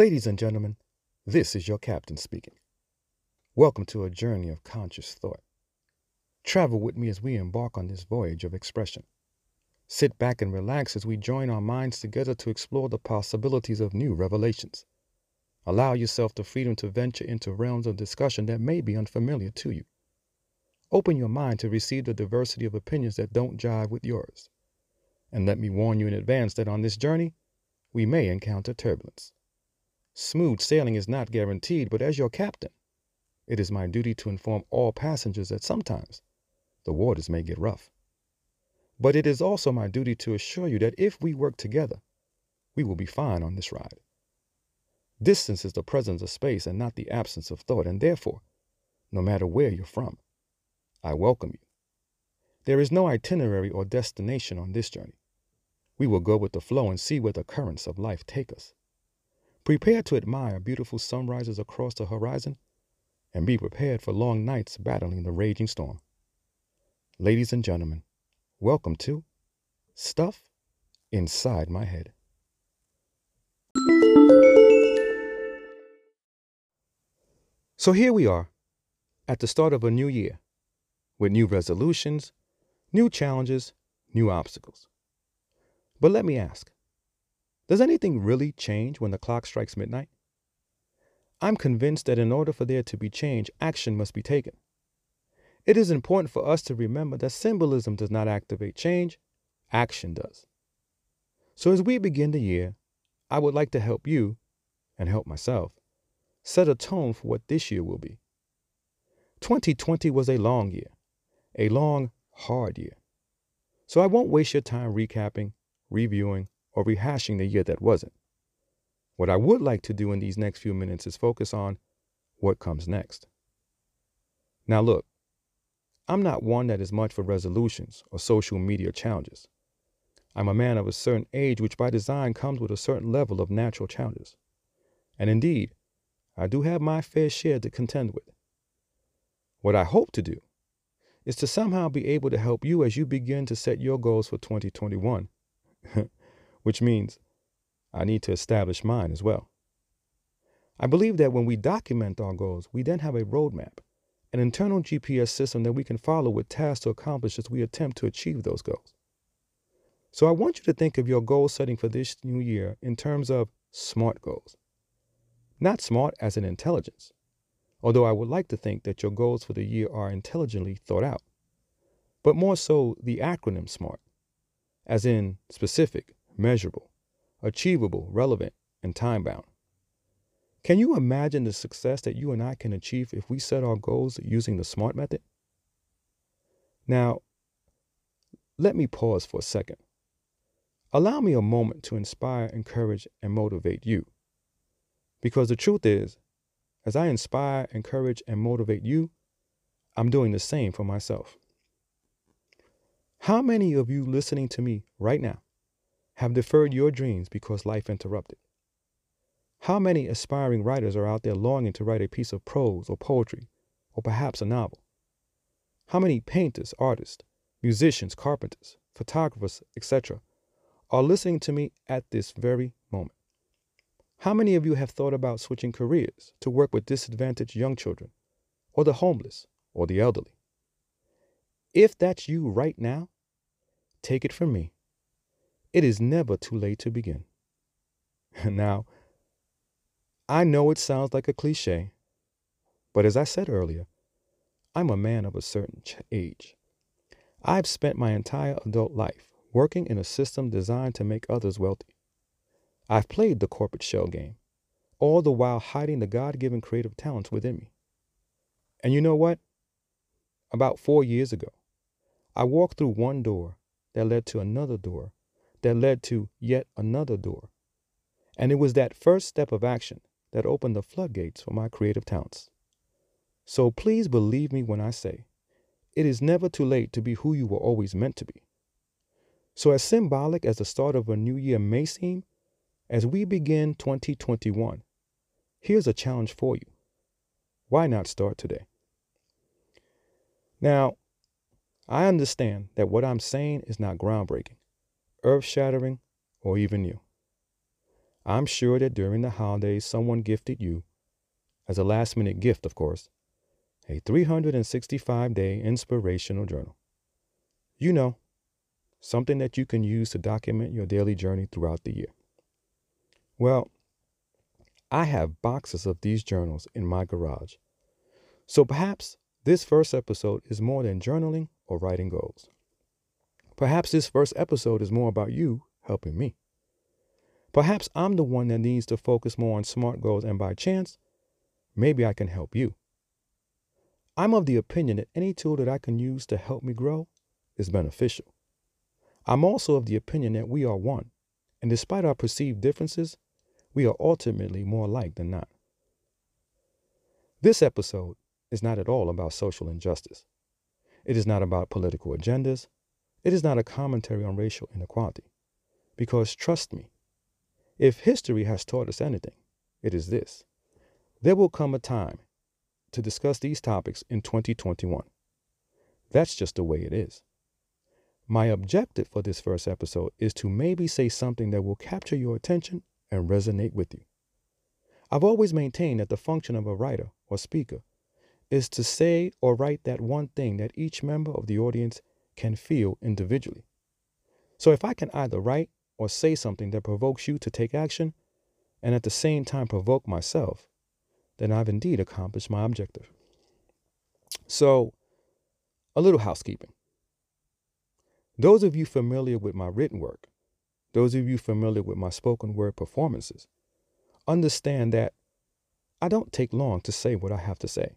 Ladies and gentlemen, this is your captain speaking. Welcome to a journey of conscious thought. Travel with me as we embark on this voyage of expression. Sit back and relax as we join our minds together to explore the possibilities of new revelations. Allow yourself the freedom to venture into realms of discussion that may be unfamiliar to you. Open your mind to receive the diversity of opinions that don't jive with yours. And let me warn you in advance that on this journey, we may encounter turbulence. Smooth sailing is not guaranteed, but as your captain, it is my duty to inform all passengers that sometimes the waters may get rough. But it is also my duty to assure you that if we work together, we will be fine on this ride. Distance is the presence of space and not the absence of thought, and therefore, no matter where you're from, I welcome you. There is no itinerary or destination on this journey. We will go with the flow and see where the currents of life take us. Prepare to admire beautiful sunrises across the horizon and be prepared for long nights battling the raging storm. Ladies and gentlemen, welcome to Stuff Inside My Head. So here we are at the start of a new year with new resolutions, new challenges, new obstacles. But let me ask does anything really change when the clock strikes midnight? I'm convinced that in order for there to be change, action must be taken. It is important for us to remember that symbolism does not activate change, action does. So as we begin the year, I would like to help you, and help myself, set a tone for what this year will be. 2020 was a long year, a long, hard year. So I won't waste your time recapping, reviewing, or rehashing the year that wasn't. What I would like to do in these next few minutes is focus on what comes next. Now, look, I'm not one that is much for resolutions or social media challenges. I'm a man of a certain age, which by design comes with a certain level of natural challenges. And indeed, I do have my fair share to contend with. What I hope to do is to somehow be able to help you as you begin to set your goals for 2021 which means I need to establish mine as well. I believe that when we document our goals, we then have a roadmap, an internal GPS system that we can follow with tasks to accomplish as we attempt to achieve those goals. So I want you to think of your goal setting for this new year in terms of SMART goals. Not smart as in intelligence, although I would like to think that your goals for the year are intelligently thought out, but more so the acronym SMART, as in specific, measurable, achievable, relevant, and time bound. Can you imagine the success that you and I can achieve if we set our goals using the SMART method? Now, let me pause for a second. Allow me a moment to inspire, encourage, and motivate you. Because the truth is, as I inspire, encourage, and motivate you, I'm doing the same for myself. How many of you listening to me right now have deferred your dreams because life interrupted? How many aspiring writers are out there longing to write a piece of prose or poetry, or perhaps a novel? How many painters, artists, musicians, carpenters, photographers, etc., are listening to me at this very moment? How many of you have thought about switching careers to work with disadvantaged young children, or the homeless, or the elderly? If that's you right now, take it from me. It is never too late to begin. now, I know it sounds like a cliche, but as I said earlier, I'm a man of a certain age. I've spent my entire adult life working in a system designed to make others wealthy. I've played the corporate shell game, all the while hiding the God given creative talents within me. And you know what? About four years ago, I walked through one door that led to another door that led to yet another door. And it was that first step of action that opened the floodgates for my creative talents. So please believe me when I say it is never too late to be who you were always meant to be. So, as symbolic as the start of a new year may seem, as we begin 2021, here's a challenge for you. Why not start today? Now, I understand that what I'm saying is not groundbreaking earth shattering, or even you. I'm sure that during the holidays, someone gifted you, as a last minute gift, of course, a 365 day inspirational journal. You know, something that you can use to document your daily journey throughout the year. Well, I have boxes of these journals in my garage. So perhaps this first episode is more than journaling or writing goals. Perhaps this first episode is more about you helping me. Perhaps I'm the one that needs to focus more on SMART goals, and by chance, maybe I can help you. I'm of the opinion that any tool that I can use to help me grow is beneficial. I'm also of the opinion that we are one, and despite our perceived differences, we are ultimately more alike than not. This episode is not at all about social injustice. It is not about political agendas. It is not a commentary on racial inequality. Because trust me, if history has taught us anything, it is this. There will come a time to discuss these topics in 2021. That's just the way it is. My objective for this first episode is to maybe say something that will capture your attention and resonate with you. I've always maintained that the function of a writer or speaker is to say or write that one thing that each member of the audience can feel individually. So if I can either write or say something that provokes you to take action and at the same time provoke myself, then I've indeed accomplished my objective. So, a little housekeeping. Those of you familiar with my written work those of you familiar with my spoken word performances understand that I don't take long to say what I have to say.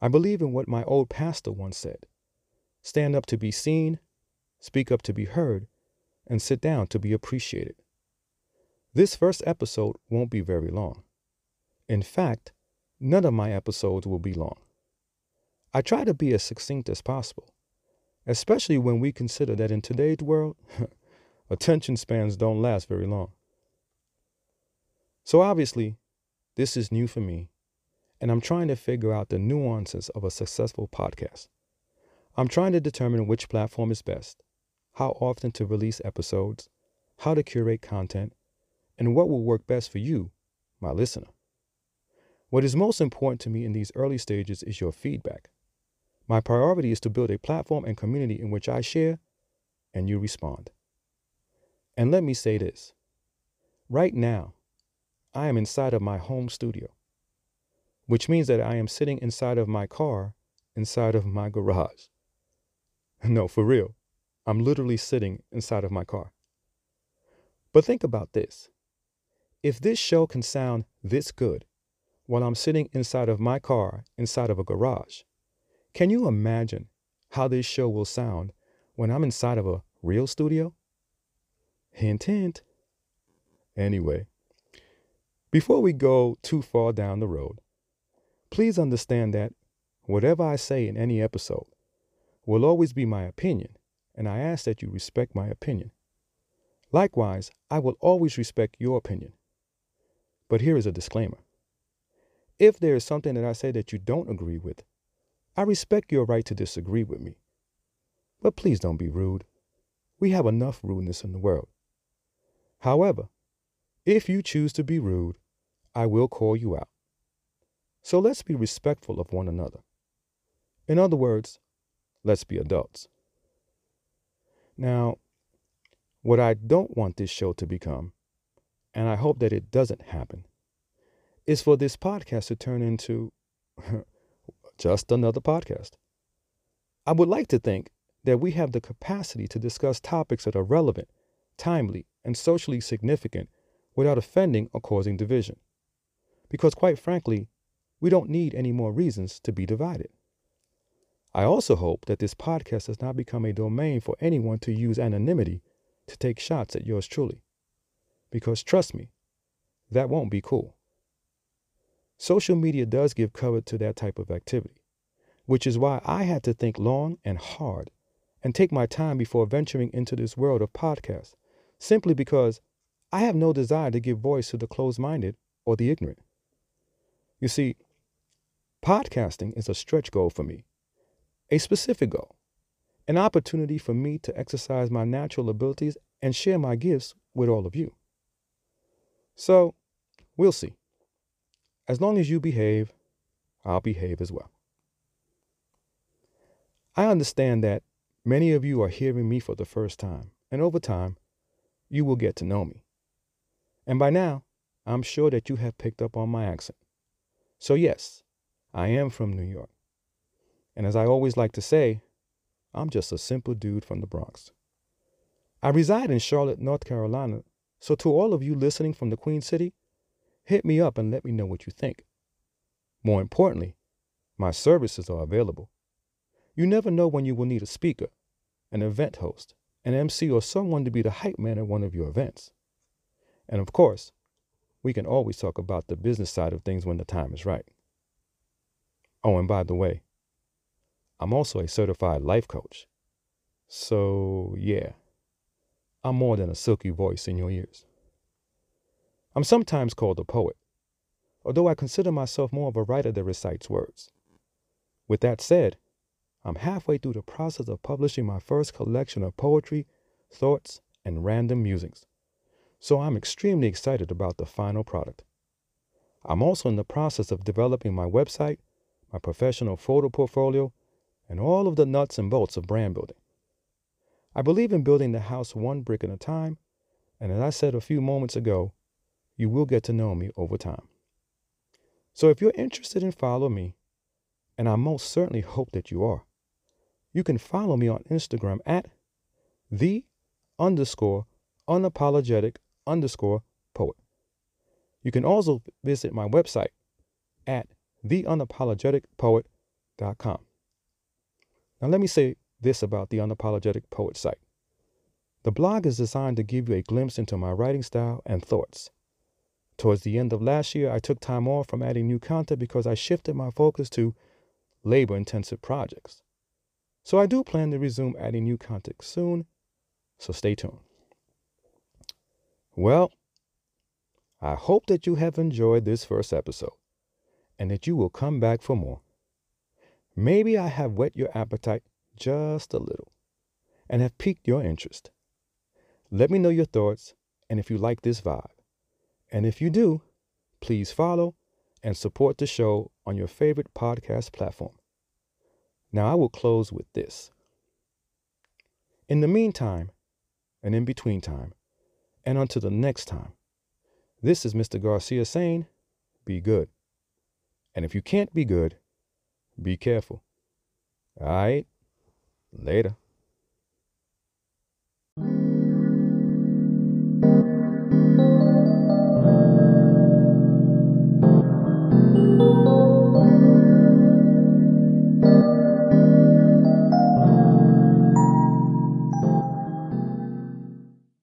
I believe in what my old pastor once said stand up to be seen, speak up to be heard, and sit down to be appreciated. This first episode won't be very long. In fact, none of my episodes will be long. I try to be as succinct as possible, especially when we consider that in today's world, attention spans don't last very long. So obviously, this is new for me, and I'm trying to figure out the nuances of a successful podcast. I'm trying to determine which platform is best, how often to release episodes, how to curate content, and what will work best for you, my listener. What is most important to me in these early stages is your feedback. My priority is to build a platform and community in which I share and you respond. And let me say this right now, I am inside of my home studio, which means that I am sitting inside of my car, inside of my garage. No, for real, I'm literally sitting inside of my car. But think about this if this show can sound this good while I'm sitting inside of my car, inside of a garage, can you imagine how this show will sound when I'm inside of a real studio? Hint, hint. Anyway, before we go too far down the road, please understand that whatever I say in any episode will always be my opinion, and I ask that you respect my opinion. Likewise, I will always respect your opinion. But here is a disclaimer. If there is something that I say that you don't agree with, I respect your right to disagree with me. But please don't be rude. We have enough rudeness in the world. However, if you choose to be rude, I will call you out. So let's be respectful of one another. In other words, let's be adults. Now, what I don't want this show to become, and I hope that it doesn't happen, is for this podcast to turn into just another podcast. I would like to think that we have the capacity to discuss topics that are relevant, timely, and socially significant without offending or causing division. Because, quite frankly, we don't need any more reasons to be divided. I also hope that this podcast does not become a domain for anyone to use anonymity to take shots at yours truly. Because trust me, that won't be cool. Social media does give cover to that type of activity, which is why I had to think long and hard and take my time before venturing into this world of podcasts simply because I have no desire to give voice to the closed minded or the ignorant. You see, podcasting is a stretch goal for me, a specific goal, an opportunity for me to exercise my natural abilities and share my gifts with all of you. So, we'll see. As long as you behave, I'll behave as well. I understand that many of you are hearing me for the first time, and over time, you will get to know me. And by now, I'm sure that you have picked up on my accent. So, yes, I am from New York. And as I always like to say, I'm just a simple dude from the Bronx. I reside in Charlotte, North Carolina, so to all of you listening from the Queen City, hit me up and let me know what you think. More importantly, my services are available. You never know when you will need a speaker, an event host, an MC, or someone to be the hype man at one of your events. And of course, we can always talk about the business side of things when the time is right. Oh, and by the way, I'm also a certified life coach. So, yeah, I'm more than a silky voice in your ears. I'm sometimes called a poet, although I consider myself more of a writer that recites words. With that said, I'm halfway through the process of publishing my first collection of poetry, thoughts, and random musings, so I'm extremely excited about the final product. I'm also in the process of developing my website, my professional photo portfolio, and all of the nuts and bolts of brand building. I believe in building the house one brick at a time, and as I said a few moments ago, you will get to know me over time. So if you're interested in follow me, and I most certainly hope that you are, you can follow me on Instagram at the underscore unapologetic underscore poet. You can also visit my website at theunapologeticpoet.com. Now, let me say this about the Unapologetic Poet site. The blog is designed to give you a glimpse into my writing style and thoughts. Towards the end of last year, I took time off from adding new content because I shifted my focus to labor intensive projects. So I do plan to resume adding new content soon, so stay tuned. Well, I hope that you have enjoyed this first episode and that you will come back for more. Maybe I have whet your appetite just a little and have piqued your interest. Let me know your thoughts and if you like this vibe. And if you do, please follow and support the show on your favorite podcast platform. Now, I will close with this. In the meantime, and in between time, and until the next time, this is Mr. Garcia saying, be good. And if you can't be good, be careful. All right? Later.